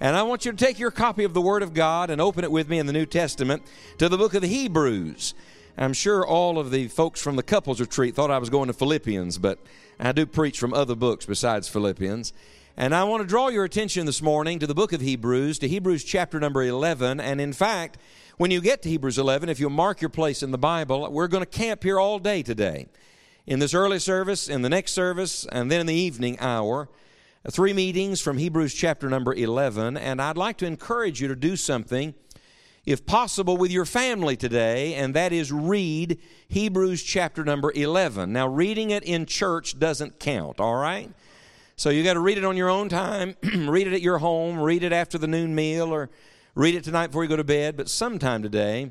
And I want you to take your copy of the Word of God and open it with me in the New Testament to the book of the Hebrews. I'm sure all of the folks from the couples retreat thought I was going to Philippians, but I do preach from other books besides Philippians. And I want to draw your attention this morning to the book of Hebrews, to Hebrews chapter number 11. And in fact, when you get to Hebrews 11, if you'll mark your place in the Bible, we're going to camp here all day today. In this early service, in the next service, and then in the evening hour three meetings from Hebrews chapter number 11, and I'd like to encourage you to do something, if possible, with your family today, and that is read Hebrews chapter number 11. Now, reading it in church doesn't count, all right? So you got to read it on your own time, read it at your home, read it after the noon meal, or read it tonight before you go to bed, but sometime today,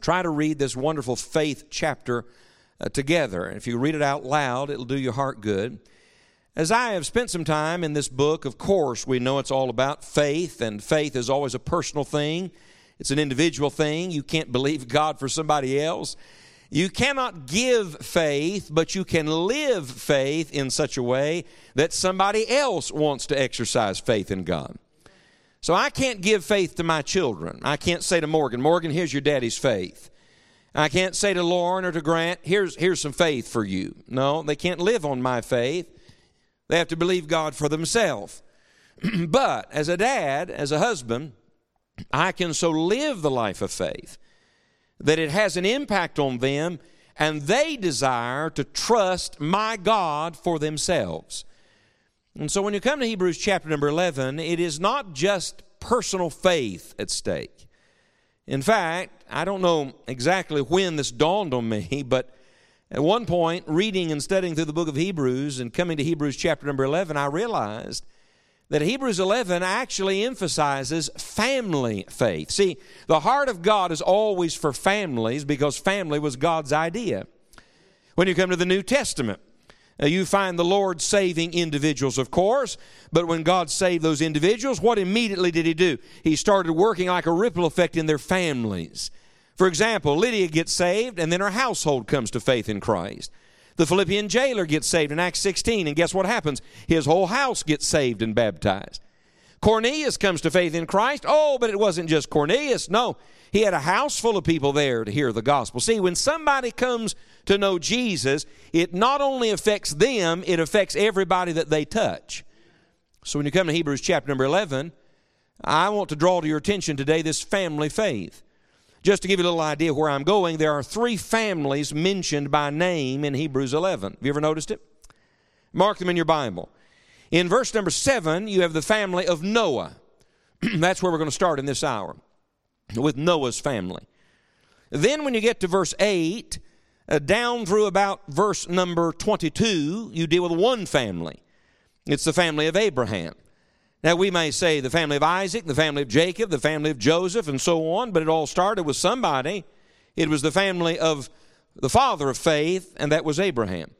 try to read this wonderful faith chapter uh, together. If you read it out loud, it'll do your heart good. As I have spent some time in this book, of course, we know it's all about faith, and faith is always a personal thing. It's an individual thing. You can't believe God for somebody else. You cannot give faith, but you can live faith in such a way that somebody else wants to exercise faith in God. So I can't give faith to my children. I can't say to Morgan, Morgan, here's your daddy's faith. I can't say to Lauren or to Grant, here's, here's some faith for you. No, they can't live on my faith. They have to believe God for themselves. but as a dad, as a husband, I can so live the life of faith that it has an impact on them and they desire to trust my God for themselves. And so when you come to Hebrews chapter number 11, it is not just personal faith at stake. In fact, I don't know exactly when this dawned on me, but at one point, reading and studying through the book of Hebrews and coming to Hebrews chapter number 11, I realized that Hebrews 11 actually emphasizes family faith. See, the heart of God is always for families because family was God's idea. When you come to the New Testament, uh, you find the Lord saving individuals, of course, but when God saved those individuals, what immediately did He do? He started working like a ripple effect in their families. For example, Lydia gets saved, and then her household comes to faith in Christ. The Philippian jailer gets saved in Acts 16, and guess what happens? His whole house gets saved and baptized. Cornelius comes to faith in Christ. Oh, but it wasn't just Cornelius. No, he had a house full of people there to hear the gospel. See, when somebody comes to know Jesus, it not only affects them, it affects everybody that they touch. So when you come to Hebrews chapter number 11, I want to draw to your attention today this family faith. Just to give you a little idea where I'm going, there are three families mentioned by name in Hebrews 11. Have you ever noticed it? Mark them in your Bible. In verse number 7, you have the family of Noah. That's where we're going to start in this hour, with Noah's family. Then, when you get to verse 8, uh, down through about verse number 22, you deal with one family. It's the family of Abraham. Now, we may say the family of Isaac, the family of Jacob, the family of Joseph, and so on, but it all started with somebody. It was the family of the father of faith, and that was Abraham.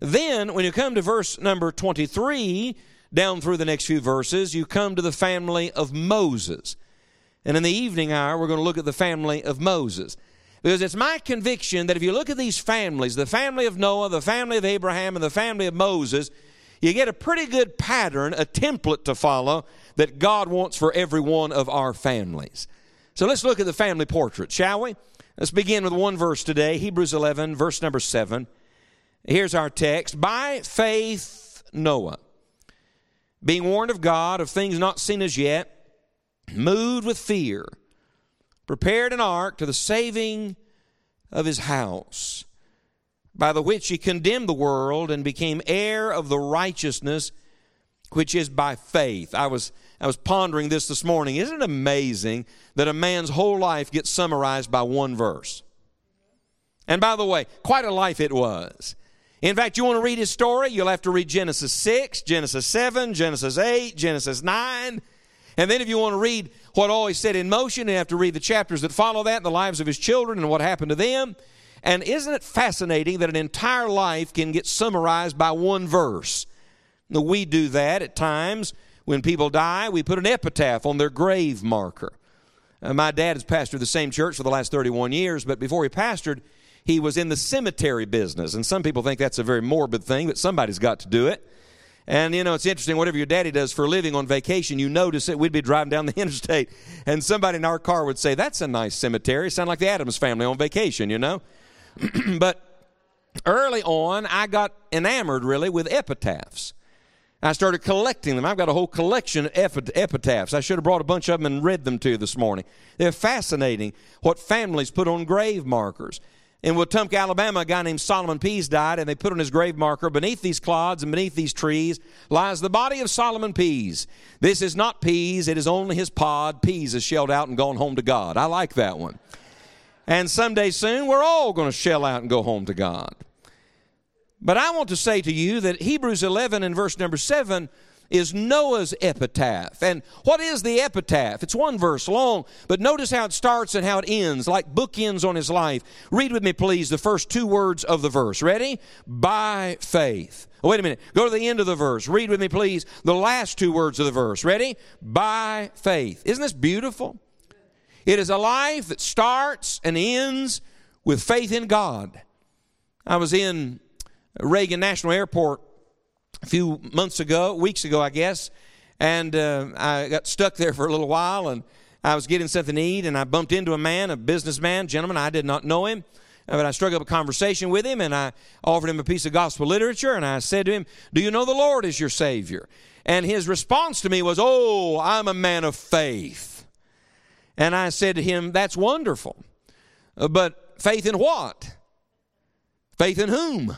Then, when you come to verse number 23, down through the next few verses, you come to the family of Moses. And in the evening hour, we're going to look at the family of Moses. Because it's my conviction that if you look at these families, the family of Noah, the family of Abraham, and the family of Moses, you get a pretty good pattern, a template to follow that God wants for every one of our families. So let's look at the family portrait, shall we? Let's begin with one verse today, Hebrews 11, verse number 7. Here's our text By faith, Noah, being warned of God of things not seen as yet, moved with fear, prepared an ark to the saving of his house by the which he condemned the world and became heir of the righteousness which is by faith. I was I was pondering this this morning. Isn't it amazing that a man's whole life gets summarized by one verse? And by the way, quite a life it was. In fact, you want to read his story, you'll have to read Genesis 6, Genesis 7, Genesis 8, Genesis 9. And then if you want to read what all he set in motion, you have to read the chapters that follow that, the lives of his children and what happened to them. And isn't it fascinating that an entire life can get summarized by one verse? Now, we do that at times. When people die, we put an epitaph on their grave marker. Uh, my dad has pastored the same church for the last 31 years, but before he pastored, he was in the cemetery business. And some people think that's a very morbid thing, but somebody's got to do it. And you know, it's interesting, whatever your daddy does for a living on vacation, you notice it. We'd be driving down the interstate, and somebody in our car would say, That's a nice cemetery. Sound like the Addams family on vacation, you know? but early on, I got enamored really with epitaphs. I started collecting them. I've got a whole collection of epitaphs. I should have brought a bunch of them and read them to you this morning. They're fascinating what families put on grave markers. In Wetumpka, Alabama, a guy named Solomon Pease died, and they put on his grave marker, beneath these clods and beneath these trees lies the body of Solomon Pease. This is not Pease, it is only his pod. Pease is shelled out and gone home to God. I like that one. And someday soon, we're all going to shell out and go home to God. But I want to say to you that Hebrews 11 and verse number 7 is Noah's epitaph. And what is the epitaph? It's one verse long, but notice how it starts and how it ends, like bookends on his life. Read with me, please, the first two words of the verse. Ready? By faith. Oh, wait a minute. Go to the end of the verse. Read with me, please, the last two words of the verse. Ready? By faith. Isn't this beautiful? It is a life that starts and ends with faith in God. I was in Reagan National Airport a few months ago, weeks ago, I guess, and uh, I got stuck there for a little while, and I was getting something to eat, and I bumped into a man, a businessman, gentleman. I did not know him, but I struck up a conversation with him, and I offered him a piece of gospel literature, and I said to him, "Do you know the Lord is your Savior?" And his response to me was, "Oh, I'm a man of faith." And I said to him, "That's wonderful, uh, but faith in what? Faith in whom?"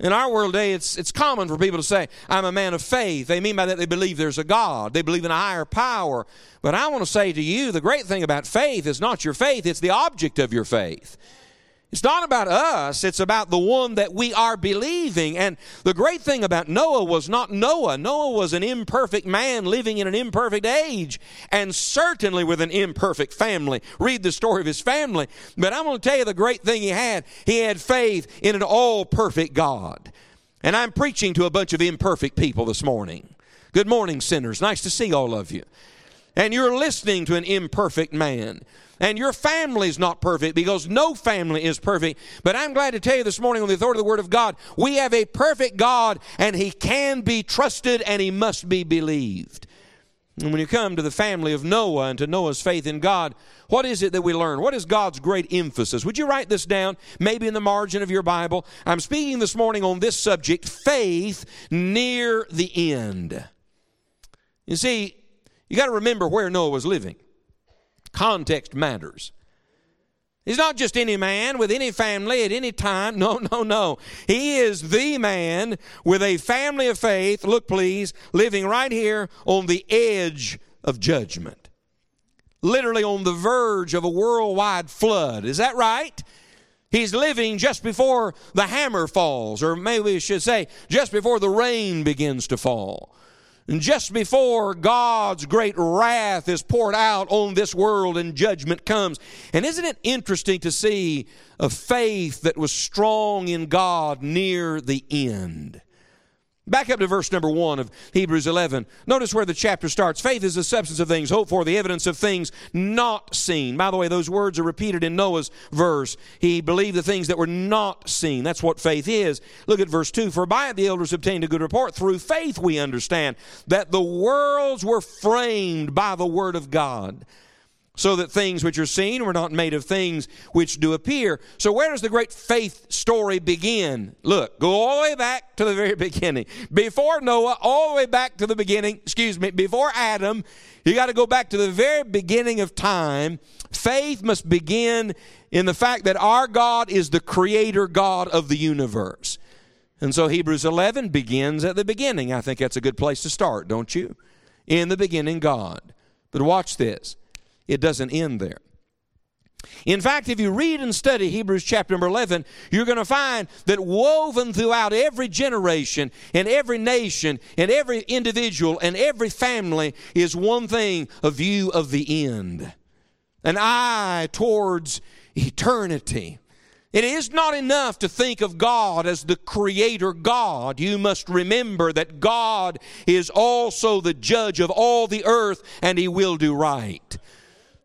In our world today, it's, it's common for people to say, I'm a man of faith. They mean by that they believe there's a God. They believe in a higher power. But I want to say to you, the great thing about faith is not your faith, it's the object of your faith. It's not about us, it's about the one that we are believing. And the great thing about Noah was not Noah. Noah was an imperfect man living in an imperfect age, and certainly with an imperfect family. Read the story of his family. But I'm going to tell you the great thing he had. He had faith in an all perfect God. And I'm preaching to a bunch of imperfect people this morning. Good morning, sinners. Nice to see all of you. And you're listening to an imperfect man. And your family is not perfect because no family is perfect. But I'm glad to tell you this morning on the authority of the Word of God, we have a perfect God and He can be trusted and He must be believed. And when you come to the family of Noah and to Noah's faith in God, what is it that we learn? What is God's great emphasis? Would you write this down, maybe in the margin of your Bible? I'm speaking this morning on this subject faith near the end. You see, you got to remember where Noah was living. Context matters. He's not just any man with any family at any time. No, no, no. He is the man with a family of faith, look please, living right here on the edge of judgment. Literally on the verge of a worldwide flood. Is that right? He's living just before the hammer falls, or maybe we should say, just before the rain begins to fall. Just before God's great wrath is poured out on this world and judgment comes. And isn't it interesting to see a faith that was strong in God near the end? Back up to verse number one of Hebrews 11. Notice where the chapter starts. Faith is the substance of things hoped for, the evidence of things not seen. By the way, those words are repeated in Noah's verse. He believed the things that were not seen. That's what faith is. Look at verse 2. For by it the elders obtained a good report. Through faith we understand that the worlds were framed by the word of God so that things which are seen were not made of things which do appear. So, where does the great faith story begin? Look, go all the way back to the very beginning. Before Noah, all the way back to the beginning, excuse me, before Adam, you got to go back to the very beginning of time. Faith must begin in the fact that our God is the creator God of the universe. And so Hebrews 11 begins at the beginning. I think that's a good place to start, don't you? In the beginning, God. But watch this. It doesn't end there. In fact, if you read and study Hebrews chapter number 11, you're going to find that woven throughout every generation and every nation and every individual and every family is one thing a view of the end, an eye towards eternity. It is not enough to think of God as the creator God. You must remember that God is also the judge of all the earth and he will do right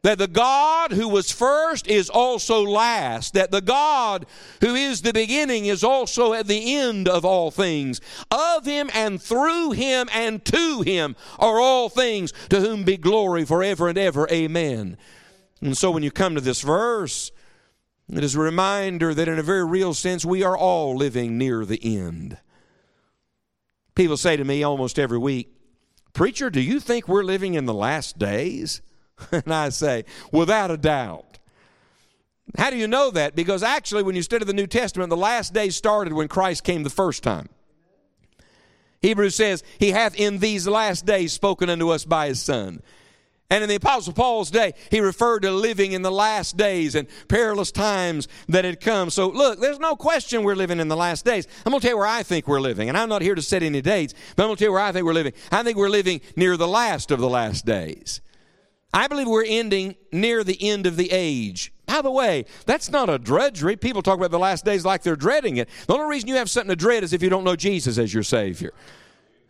that the God who was first is also last, that the God who is the beginning is also at the end of all things. Of him and through him and to him are all things, to whom be glory forever and ever. Amen. And so when you come to this verse, it is a reminder that in a very real sense, we are all living near the end. People say to me almost every week, Preacher, do you think we're living in the last days? And I say, without a doubt. How do you know that? Because actually, when you study the New Testament, the last days started when Christ came the first time. Hebrews says, He hath in these last days spoken unto us by His Son. And in the Apostle Paul's day, he referred to living in the last days and perilous times that had come. So, look, there's no question we're living in the last days. I'm going to tell you where I think we're living. And I'm not here to set any dates, but I'm going to tell you where I think we're living. I think we're living near the last of the last days. I believe we're ending near the end of the age. By the way, that's not a drudgery. People talk about the last days like they're dreading it. The only reason you have something to dread is if you don't know Jesus as your Savior.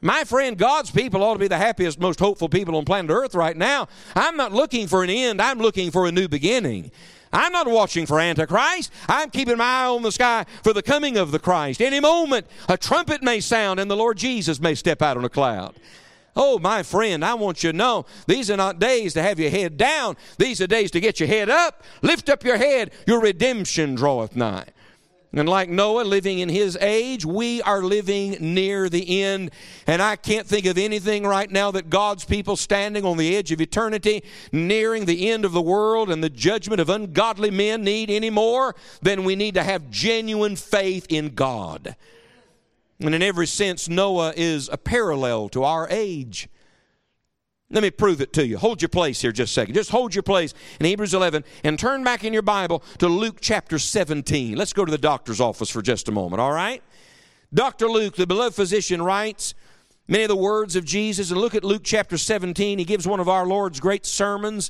My friend, God's people ought to be the happiest, most hopeful people on planet Earth right now. I'm not looking for an end, I'm looking for a new beginning. I'm not watching for Antichrist. I'm keeping my eye on the sky for the coming of the Christ. Any moment, a trumpet may sound and the Lord Jesus may step out on a cloud. Oh, my friend, I want you to know these are not days to have your head down. These are days to get your head up. Lift up your head. Your redemption draweth nigh. And like Noah living in his age, we are living near the end. And I can't think of anything right now that God's people standing on the edge of eternity, nearing the end of the world and the judgment of ungodly men need any more than we need to have genuine faith in God. And in every sense, Noah is a parallel to our age. Let me prove it to you. Hold your place here just a second. Just hold your place in Hebrews 11 and turn back in your Bible to Luke chapter 17. Let's go to the doctor's office for just a moment, all right? Dr. Luke, the beloved physician, writes many of the words of Jesus. And look at Luke chapter 17. He gives one of our Lord's great sermons.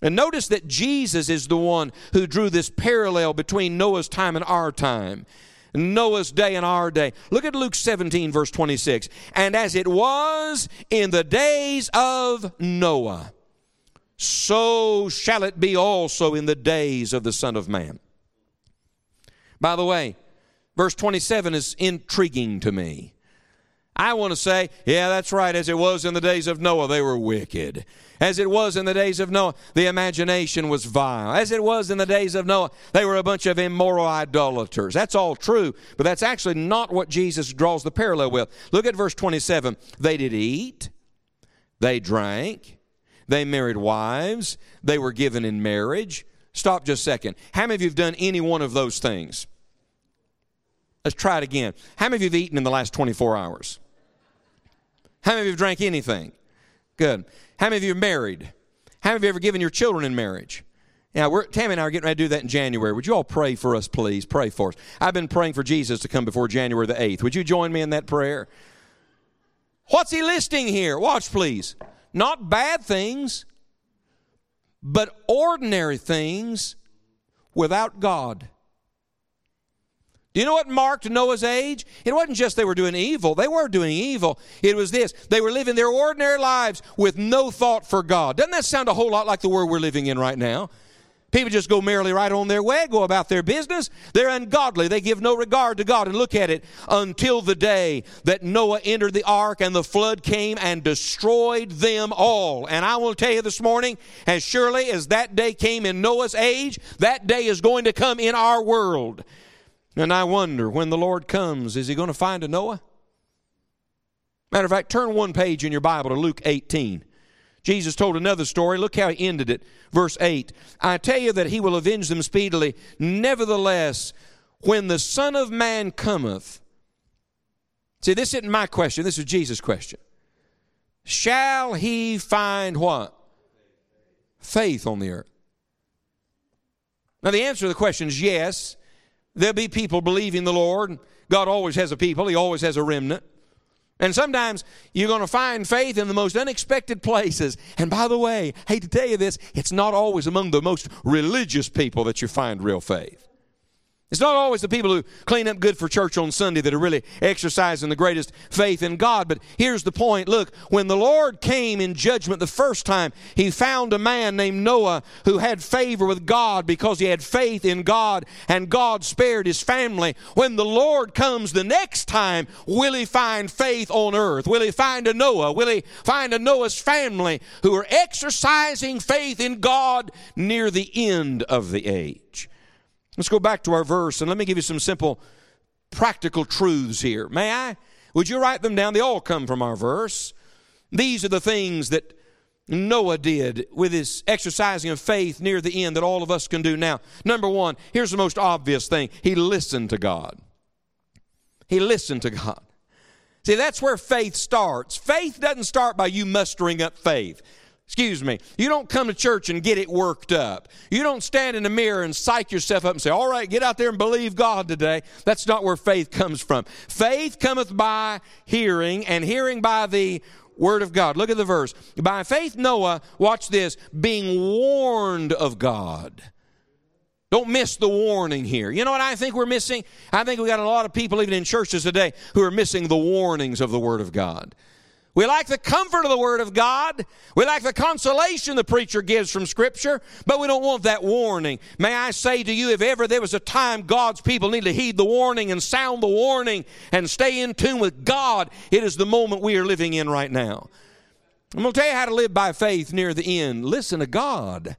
And notice that Jesus is the one who drew this parallel between Noah's time and our time. Noah's day and our day. Look at Luke 17, verse 26. And as it was in the days of Noah, so shall it be also in the days of the Son of Man. By the way, verse 27 is intriguing to me. I want to say, yeah, that's right. As it was in the days of Noah, they were wicked. As it was in the days of Noah, the imagination was vile. As it was in the days of Noah, they were a bunch of immoral idolaters. That's all true, but that's actually not what Jesus draws the parallel with. Look at verse 27. They did eat, they drank, they married wives, they were given in marriage. Stop just a second. How many of you have done any one of those things? Let's try it again. How many of you have eaten in the last 24 hours? How many of you have drank anything? Good. How many of you are married? How many of you ever given your children in marriage? Now, we're, Tammy and I are getting ready to do that in January. Would you all pray for us, please? Pray for us. I've been praying for Jesus to come before January the 8th. Would you join me in that prayer? What's he listing here? Watch, please. Not bad things, but ordinary things without God. You know what marked Noah's age? It wasn't just they were doing evil. They were doing evil. It was this. They were living their ordinary lives with no thought for God. Doesn't that sound a whole lot like the world we're living in right now? People just go merrily right on their way, go about their business. They're ungodly. They give no regard to God. And look at it until the day that Noah entered the ark and the flood came and destroyed them all. And I will tell you this morning, as surely as that day came in Noah's age, that day is going to come in our world. And I wonder when the Lord comes, is he going to find a Noah? Matter of fact, turn one page in your Bible to Luke 18. Jesus told another story. Look how he ended it. Verse 8 I tell you that he will avenge them speedily. Nevertheless, when the Son of Man cometh, see, this isn't my question, this is Jesus' question. Shall he find what? Faith on the earth. Now, the answer to the question is yes. There'll be people believing the Lord. God always has a people, He always has a remnant. And sometimes you're going to find faith in the most unexpected places. And by the way, hate to tell you this, it's not always among the most religious people that you find real faith. It's not always the people who clean up good for church on Sunday that are really exercising the greatest faith in God. But here's the point. Look, when the Lord came in judgment the first time, he found a man named Noah who had favor with God because he had faith in God and God spared his family. When the Lord comes the next time, will he find faith on earth? Will he find a Noah? Will he find a Noah's family who are exercising faith in God near the end of the age? Let's go back to our verse and let me give you some simple practical truths here. May I? Would you write them down? They all come from our verse. These are the things that Noah did with his exercising of faith near the end that all of us can do now. Number one, here's the most obvious thing he listened to God. He listened to God. See, that's where faith starts. Faith doesn't start by you mustering up faith. Excuse me. You don't come to church and get it worked up. You don't stand in the mirror and psych yourself up and say, All right, get out there and believe God today. That's not where faith comes from. Faith cometh by hearing, and hearing by the Word of God. Look at the verse. By faith, Noah, watch this, being warned of God. Don't miss the warning here. You know what I think we're missing? I think we got a lot of people, even in churches today, who are missing the warnings of the Word of God. We like the comfort of the Word of God. We like the consolation the preacher gives from Scripture, but we don't want that warning. May I say to you, if ever there was a time God's people need to heed the warning and sound the warning and stay in tune with God, it is the moment we are living in right now. I'm going to tell you how to live by faith near the end. Listen to God.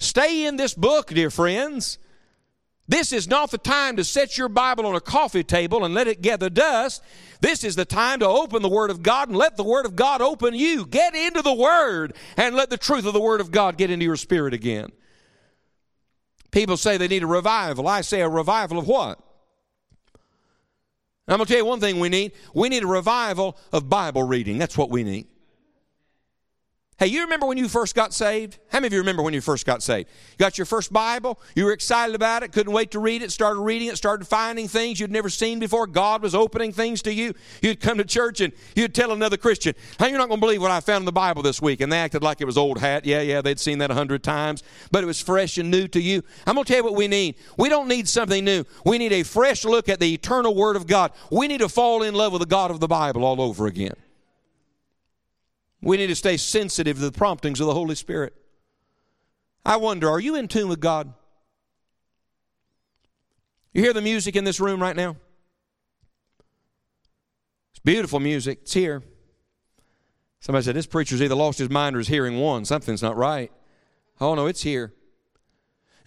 Stay in this book, dear friends. This is not the time to set your Bible on a coffee table and let it gather dust. This is the time to open the Word of God and let the Word of God open you. Get into the Word and let the truth of the Word of God get into your spirit again. People say they need a revival. I say a revival of what? I'm going to tell you one thing we need. We need a revival of Bible reading. That's what we need. Hey, you remember when you first got saved? How many of you remember when you first got saved? You got your first Bible, you were excited about it, couldn't wait to read it, started reading it, started finding things you'd never seen before. God was opening things to you. You'd come to church and you'd tell another Christian, Hey, you're not going to believe what I found in the Bible this week. And they acted like it was old hat. Yeah, yeah, they'd seen that a hundred times, but it was fresh and new to you. I'm going to tell you what we need. We don't need something new. We need a fresh look at the eternal Word of God. We need to fall in love with the God of the Bible all over again. We need to stay sensitive to the promptings of the Holy Spirit. I wonder, are you in tune with God? You hear the music in this room right now? It's beautiful music. It's here. Somebody said, This preacher's either lost his mind or is hearing one. Something's not right. Oh, no, it's here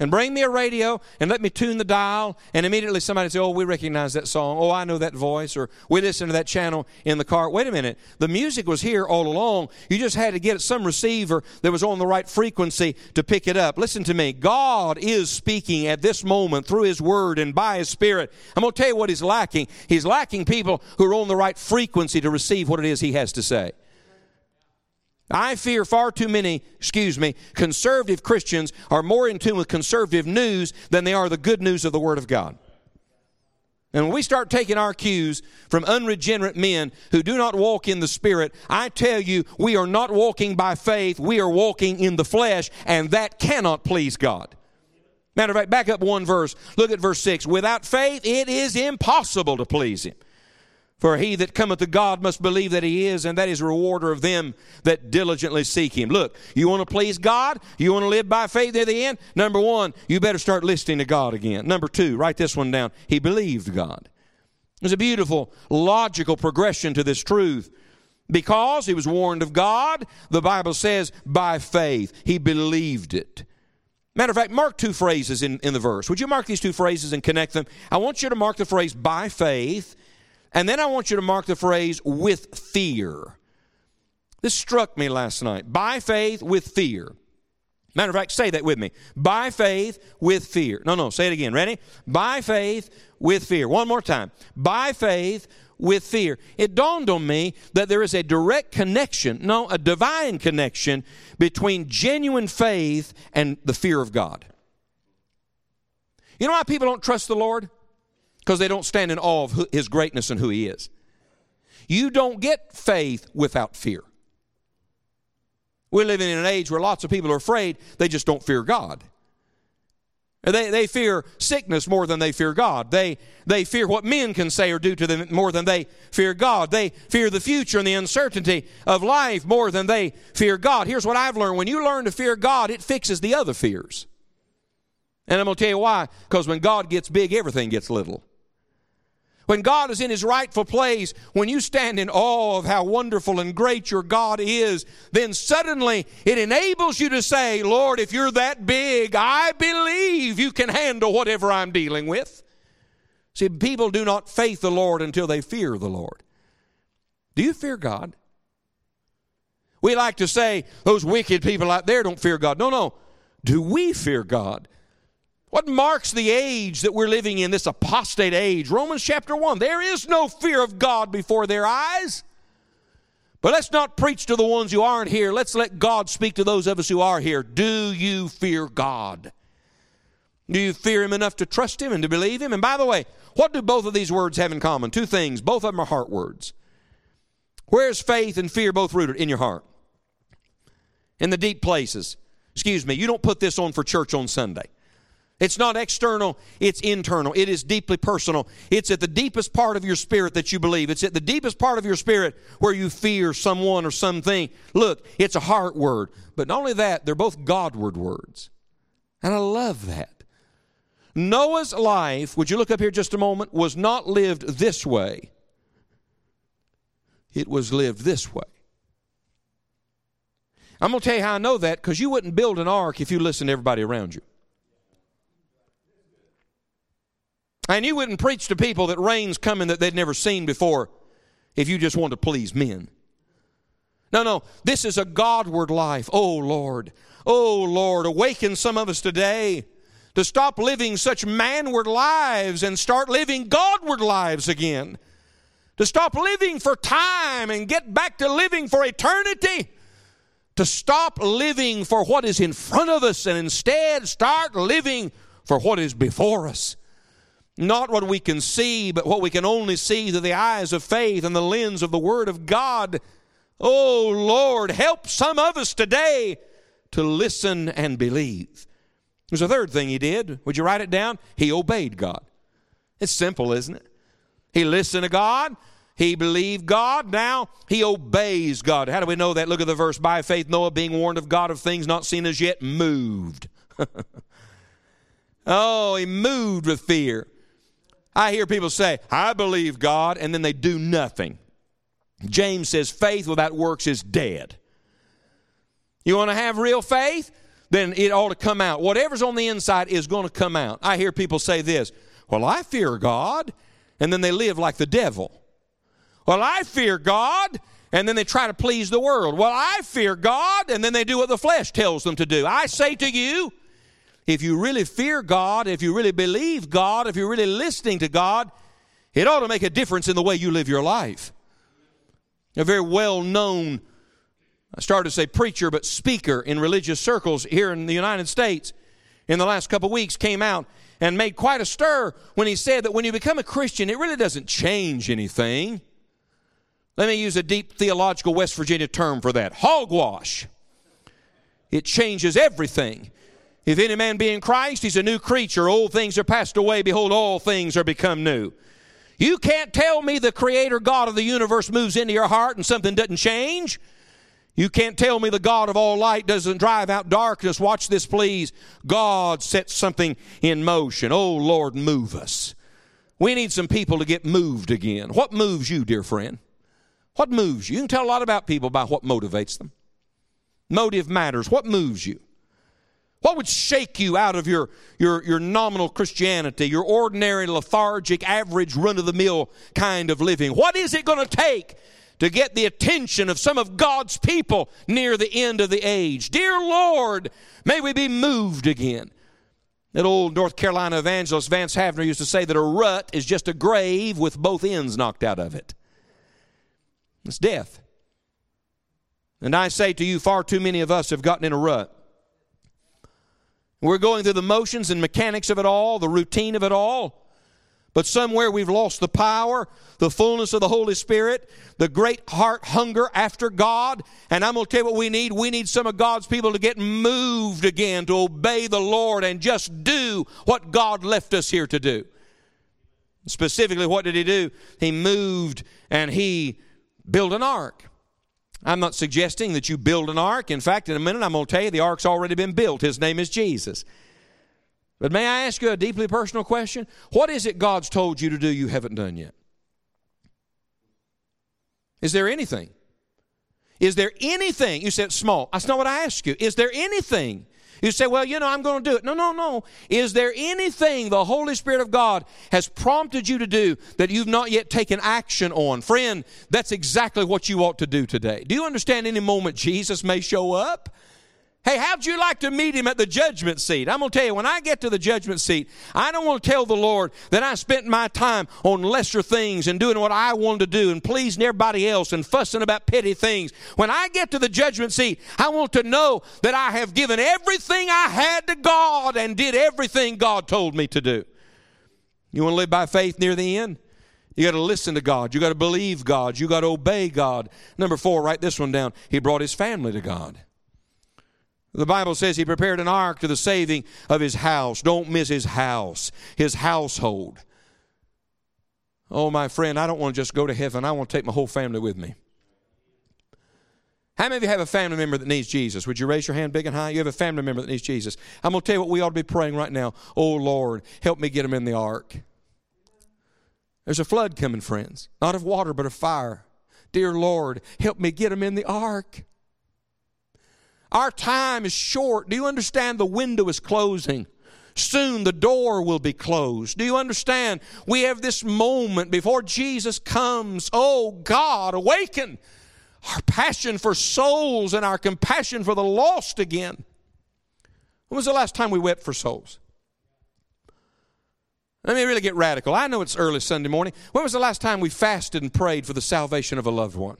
and bring me a radio and let me tune the dial. And immediately somebody say, Oh, we recognize that song. Oh, I know that voice. Or we listen to that channel in the car. Wait a minute. The music was here all along. You just had to get some receiver that was on the right frequency to pick it up. Listen to me. God is speaking at this moment through His Word and by His Spirit. I'm going to tell you what He's lacking. He's lacking people who are on the right frequency to receive what it is He has to say. I fear far too many, excuse me, conservative Christians are more in tune with conservative news than they are the good news of the Word of God. And when we start taking our cues from unregenerate men who do not walk in the Spirit, I tell you, we are not walking by faith, we are walking in the flesh, and that cannot please God. Matter of fact, back up one verse. Look at verse 6. Without faith, it is impossible to please Him. For he that cometh to God must believe that he is, and that is rewarder of them that diligently seek him. Look, you want to please God? You want to live by faith at the end? Number one, you better start listening to God again. Number two, write this one down. He believed God. There's a beautiful, logical progression to this truth. Because he was warned of God, the Bible says, by faith, he believed it. Matter of fact, mark two phrases in, in the verse. Would you mark these two phrases and connect them? I want you to mark the phrase by faith and then I want you to mark the phrase with fear. This struck me last night. By faith with fear. Matter of fact, say that with me. By faith with fear. No, no, say it again. Ready? By faith with fear. One more time. By faith with fear. It dawned on me that there is a direct connection, no, a divine connection between genuine faith and the fear of God. You know why people don't trust the Lord? Because they don't stand in awe of His greatness and who He is. You don't get faith without fear. We're living in an age where lots of people are afraid, they just don't fear God. They, they fear sickness more than they fear God. They, they fear what men can say or do to them more than they fear God. They fear the future and the uncertainty of life more than they fear God. Here's what I've learned when you learn to fear God, it fixes the other fears. And I'm going to tell you why. Because when God gets big, everything gets little. When God is in his rightful place, when you stand in awe of how wonderful and great your God is, then suddenly it enables you to say, Lord, if you're that big, I believe you can handle whatever I'm dealing with. See, people do not faith the Lord until they fear the Lord. Do you fear God? We like to say those wicked people out there don't fear God. No, no. Do we fear God? What marks the age that we're living in, this apostate age? Romans chapter 1. There is no fear of God before their eyes. But let's not preach to the ones who aren't here. Let's let God speak to those of us who are here. Do you fear God? Do you fear Him enough to trust Him and to believe Him? And by the way, what do both of these words have in common? Two things. Both of them are heart words. Where's faith and fear both rooted? In your heart. In the deep places. Excuse me, you don't put this on for church on Sunday. It's not external, it's internal. It is deeply personal. It's at the deepest part of your spirit that you believe. It's at the deepest part of your spirit where you fear someone or something. Look, it's a heart word. But not only that, they're both Godward words. And I love that. Noah's life, would you look up here just a moment, was not lived this way. It was lived this way. I'm going to tell you how I know that because you wouldn't build an ark if you listened to everybody around you. And you wouldn't preach to people that rain's coming that they'd never seen before if you just want to please men. No, no, this is a Godward life. Oh, Lord. Oh, Lord, awaken some of us today to stop living such manward lives and start living Godward lives again. To stop living for time and get back to living for eternity. To stop living for what is in front of us and instead start living for what is before us. Not what we can see, but what we can only see through the eyes of faith and the lens of the Word of God. Oh, Lord, help some of us today to listen and believe. There's a third thing he did. Would you write it down? He obeyed God. It's simple, isn't it? He listened to God. He believed God. Now he obeys God. How do we know that? Look at the verse. By faith, Noah, being warned of God of things not seen as yet, moved. oh, he moved with fear. I hear people say, I believe God, and then they do nothing. James says, faith without works is dead. You want to have real faith? Then it ought to come out. Whatever's on the inside is going to come out. I hear people say this Well, I fear God, and then they live like the devil. Well, I fear God, and then they try to please the world. Well, I fear God, and then they do what the flesh tells them to do. I say to you, if you really fear God, if you really believe God, if you're really listening to God, it ought to make a difference in the way you live your life. A very well known, I started to say preacher, but speaker in religious circles here in the United States in the last couple of weeks came out and made quite a stir when he said that when you become a Christian, it really doesn't change anything. Let me use a deep theological West Virginia term for that hogwash. It changes everything. If any man be in Christ, he's a new creature. Old things are passed away. Behold, all things are become new. You can't tell me the creator God of the universe moves into your heart and something doesn't change. You can't tell me the God of all light doesn't drive out darkness. Watch this, please. God sets something in motion. Oh, Lord, move us. We need some people to get moved again. What moves you, dear friend? What moves you? You can tell a lot about people by what motivates them. Motive matters. What moves you? What would shake you out of your, your, your nominal Christianity, your ordinary, lethargic, average, run of the mill kind of living? What is it going to take to get the attention of some of God's people near the end of the age? Dear Lord, may we be moved again. That old North Carolina evangelist Vance Havner used to say that a rut is just a grave with both ends knocked out of it. It's death. And I say to you, far too many of us have gotten in a rut. We're going through the motions and mechanics of it all, the routine of it all. But somewhere we've lost the power, the fullness of the Holy Spirit, the great heart hunger after God. And I'm going to tell you what we need. We need some of God's people to get moved again, to obey the Lord and just do what God left us here to do. Specifically, what did He do? He moved and He built an ark. I'm not suggesting that you build an ark. In fact, in a minute, I'm going to tell you the ark's already been built. His name is Jesus. But may I ask you a deeply personal question? What is it God's told you to do you haven't done yet? Is there anything? Is there anything? You said small. That's not what I asked you. Is there anything? You say, well, you know, I'm going to do it. No, no, no. Is there anything the Holy Spirit of God has prompted you to do that you've not yet taken action on? Friend, that's exactly what you ought to do today. Do you understand any moment Jesus may show up? Hey, how'd you like to meet him at the judgment seat? I'm going to tell you, when I get to the judgment seat, I don't want to tell the Lord that I spent my time on lesser things and doing what I wanted to do and pleasing everybody else and fussing about petty things. When I get to the judgment seat, I want to know that I have given everything I had to God and did everything God told me to do. You want to live by faith near the end? You got to listen to God. You got to believe God. You got to obey God. Number four, write this one down. He brought his family to God. The Bible says he prepared an ark to the saving of his house. Don't miss his house, his household. Oh, my friend, I don't want to just go to heaven. I want to take my whole family with me. How many of you have a family member that needs Jesus? Would you raise your hand big and high? You have a family member that needs Jesus. I'm going to tell you what we ought to be praying right now. Oh, Lord, help me get them in the ark. There's a flood coming, friends. Not of water, but of fire. Dear Lord, help me get them in the ark. Our time is short. Do you understand the window is closing? Soon the door will be closed. Do you understand? We have this moment before Jesus comes. Oh God, awaken our passion for souls and our compassion for the lost again. When was the last time we wept for souls? Let me really get radical. I know it's early Sunday morning. When was the last time we fasted and prayed for the salvation of a loved one?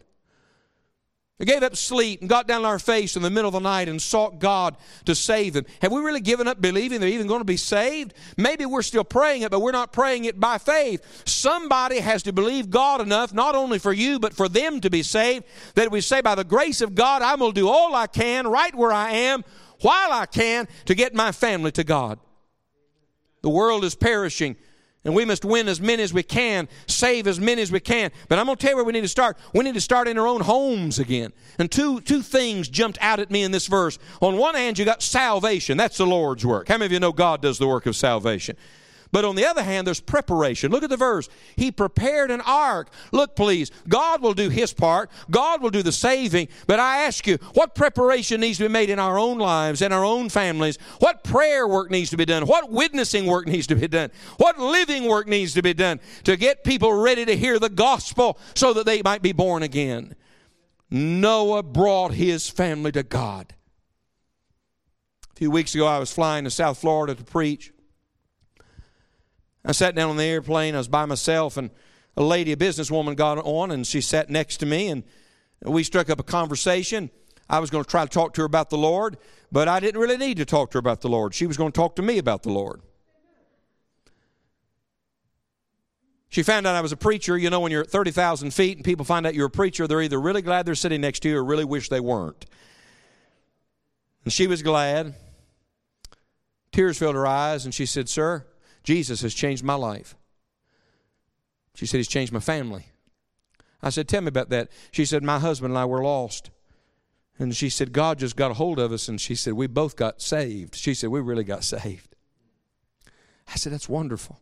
We gave up sleep and got down on our face in the middle of the night and sought God to save them. Have we really given up believing they're even going to be saved? Maybe we're still praying it, but we're not praying it by faith. Somebody has to believe God enough, not only for you, but for them to be saved, that we say, by the grace of God, I'm going to do all I can right where I am, while I can, to get my family to God. The world is perishing. And we must win as many as we can, save as many as we can. But I'm going to tell you where we need to start. We need to start in our own homes again. And two, two things jumped out at me in this verse. On one hand, you got salvation. That's the Lord's work. How many of you know God does the work of salvation? But on the other hand, there's preparation. Look at the verse. He prepared an ark. Look, please. God will do his part. God will do the saving. But I ask you, what preparation needs to be made in our own lives, in our own families? What prayer work needs to be done? What witnessing work needs to be done? What living work needs to be done to get people ready to hear the gospel so that they might be born again? Noah brought his family to God. A few weeks ago, I was flying to South Florida to preach. I sat down on the airplane. I was by myself, and a lady, a businesswoman, got on, and she sat next to me, and we struck up a conversation. I was going to try to talk to her about the Lord, but I didn't really need to talk to her about the Lord. She was going to talk to me about the Lord. She found out I was a preacher. You know, when you're at 30,000 feet and people find out you're a preacher, they're either really glad they're sitting next to you or really wish they weren't. And she was glad. Tears filled her eyes, and she said, Sir, Jesus has changed my life. She said, He's changed my family. I said, Tell me about that. She said, My husband and I were lost. And she said, God just got a hold of us. And she said, We both got saved. She said, We really got saved. I said, That's wonderful.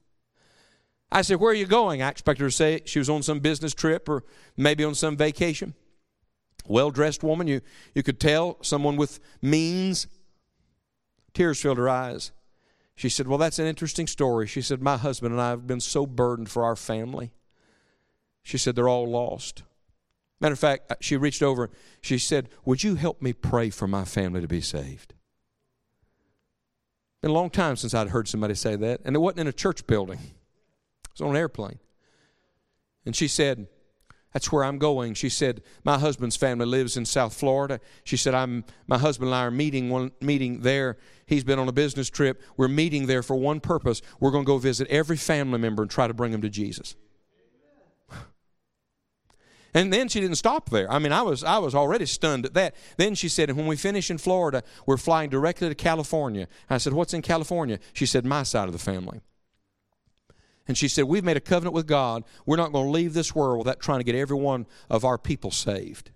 I said, Where are you going? I expected her to say she was on some business trip or maybe on some vacation. Well dressed woman, you, you could tell, someone with means. Tears filled her eyes. She said, Well, that's an interesting story. She said, My husband and I have been so burdened for our family. She said, They're all lost. Matter of fact, uh, she reached over. She said, Would you help me pray for my family to be saved? It's been a long time since I'd heard somebody say that, and it wasn't in a church building. It was on an airplane. And she said, That's where I'm going. She said, My husband's family lives in South Florida. She said, I'm my husband and I are meeting one meeting there. He's been on a business trip. We're meeting there for one purpose. We're going to go visit every family member and try to bring them to Jesus. And then she didn't stop there. I mean, I was I was already stunned at that. Then she said, and when we finish in Florida, we're flying directly to California. I said, What's in California? She said, My side of the family. And she said, We've made a covenant with God. We're not going to leave this world without trying to get every one of our people saved.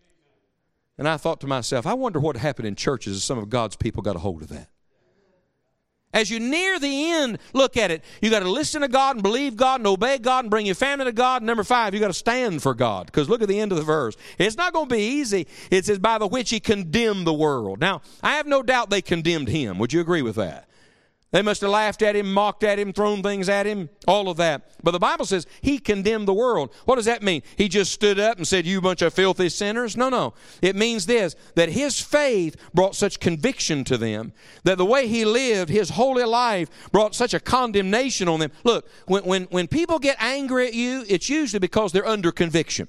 And I thought to myself, I wonder what happened in churches if some of God's people got a hold of that. As you near the end, look at it. You got to listen to God and believe God and obey God and bring your family to God. Number five, you got to stand for God. Because look at the end of the verse. It's not going to be easy. It says, by the which he condemned the world. Now, I have no doubt they condemned him. Would you agree with that? They must have laughed at him, mocked at him, thrown things at him, all of that. But the Bible says he condemned the world. What does that mean? He just stood up and said, You bunch of filthy sinners? No, no. It means this that his faith brought such conviction to them, that the way he lived, his holy life, brought such a condemnation on them. Look, when, when, when people get angry at you, it's usually because they're under conviction.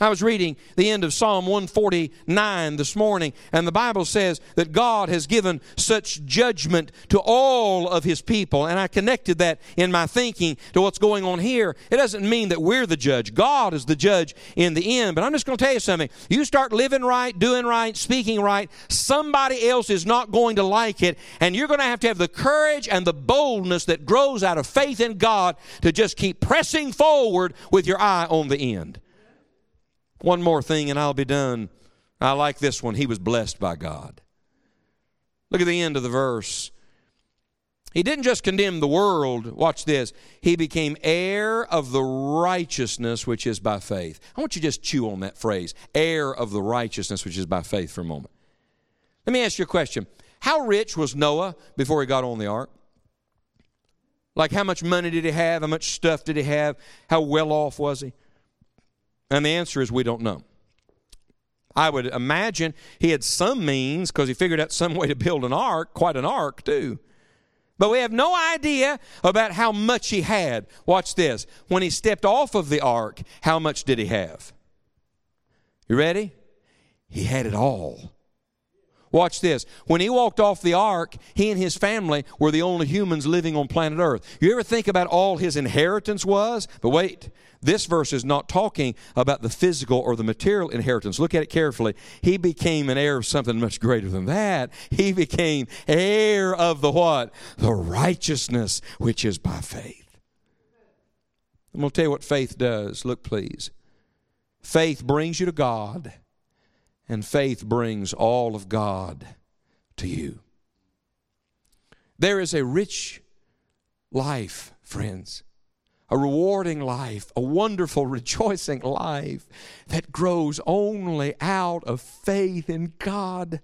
I was reading the end of Psalm 149 this morning, and the Bible says that God has given such judgment to all of His people. And I connected that in my thinking to what's going on here. It doesn't mean that we're the judge, God is the judge in the end. But I'm just going to tell you something. You start living right, doing right, speaking right, somebody else is not going to like it, and you're going to have to have the courage and the boldness that grows out of faith in God to just keep pressing forward with your eye on the end. One more thing and I'll be done. I like this one. He was blessed by God. Look at the end of the verse. He didn't just condemn the world. Watch this. He became heir of the righteousness which is by faith. I want you to just chew on that phrase heir of the righteousness which is by faith for a moment. Let me ask you a question. How rich was Noah before he got on the ark? Like, how much money did he have? How much stuff did he have? How well off was he? And the answer is we don't know. I would imagine he had some means because he figured out some way to build an ark, quite an ark too. But we have no idea about how much he had. Watch this. When he stepped off of the ark, how much did he have? You ready? He had it all. Watch this. When he walked off the ark, he and his family were the only humans living on planet Earth. You ever think about all his inheritance was? But wait, this verse is not talking about the physical or the material inheritance. Look at it carefully. He became an heir of something much greater than that. He became heir of the what? The righteousness which is by faith. I'm going to tell you what faith does. Look, please. Faith brings you to God, and faith brings all of God to you. There is a rich life, friends a rewarding life, a wonderful, rejoicing life that grows only out of faith in God.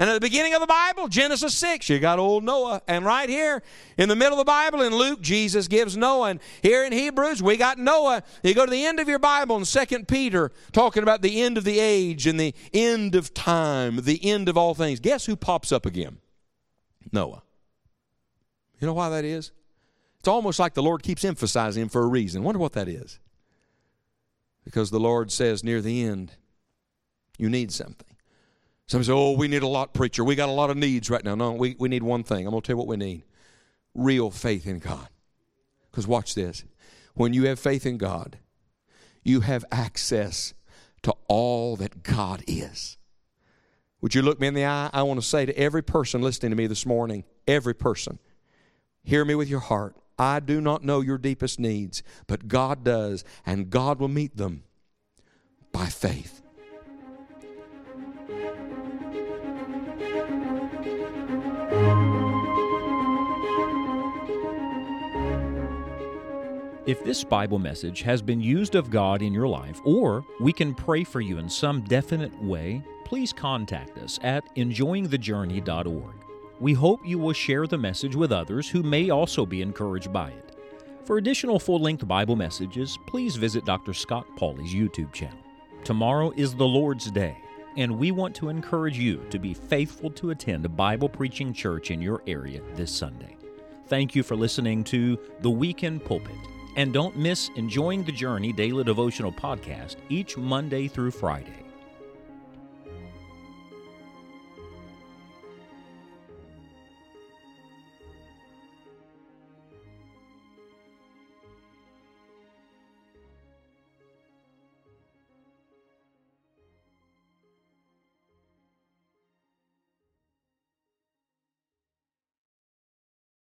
And at the beginning of the Bible, Genesis 6, you got old Noah. And right here in the middle of the Bible in Luke, Jesus gives Noah. And here in Hebrews, we got Noah. You go to the end of your Bible in 2 Peter, talking about the end of the age and the end of time, the end of all things. Guess who pops up again? Noah. You know why that is? It's almost like the Lord keeps emphasizing him for a reason. Wonder what that is. Because the Lord says near the end, you need something. Some say, oh, we need a lot, preacher. We got a lot of needs right now. No, we, we need one thing. I'm going to tell you what we need real faith in God. Because watch this. When you have faith in God, you have access to all that God is. Would you look me in the eye? I want to say to every person listening to me this morning, every person, hear me with your heart. I do not know your deepest needs, but God does, and God will meet them by faith. If this Bible message has been used of God in your life, or we can pray for you in some definite way, please contact us at enjoyingthejourney.org. We hope you will share the message with others who may also be encouraged by it. For additional full length Bible messages, please visit Dr. Scott Pauley's YouTube channel. Tomorrow is the Lord's Day, and we want to encourage you to be faithful to attend a Bible preaching church in your area this Sunday. Thank you for listening to The Weekend Pulpit. And don't miss Enjoying the Journey Daily Devotional Podcast each Monday through Friday.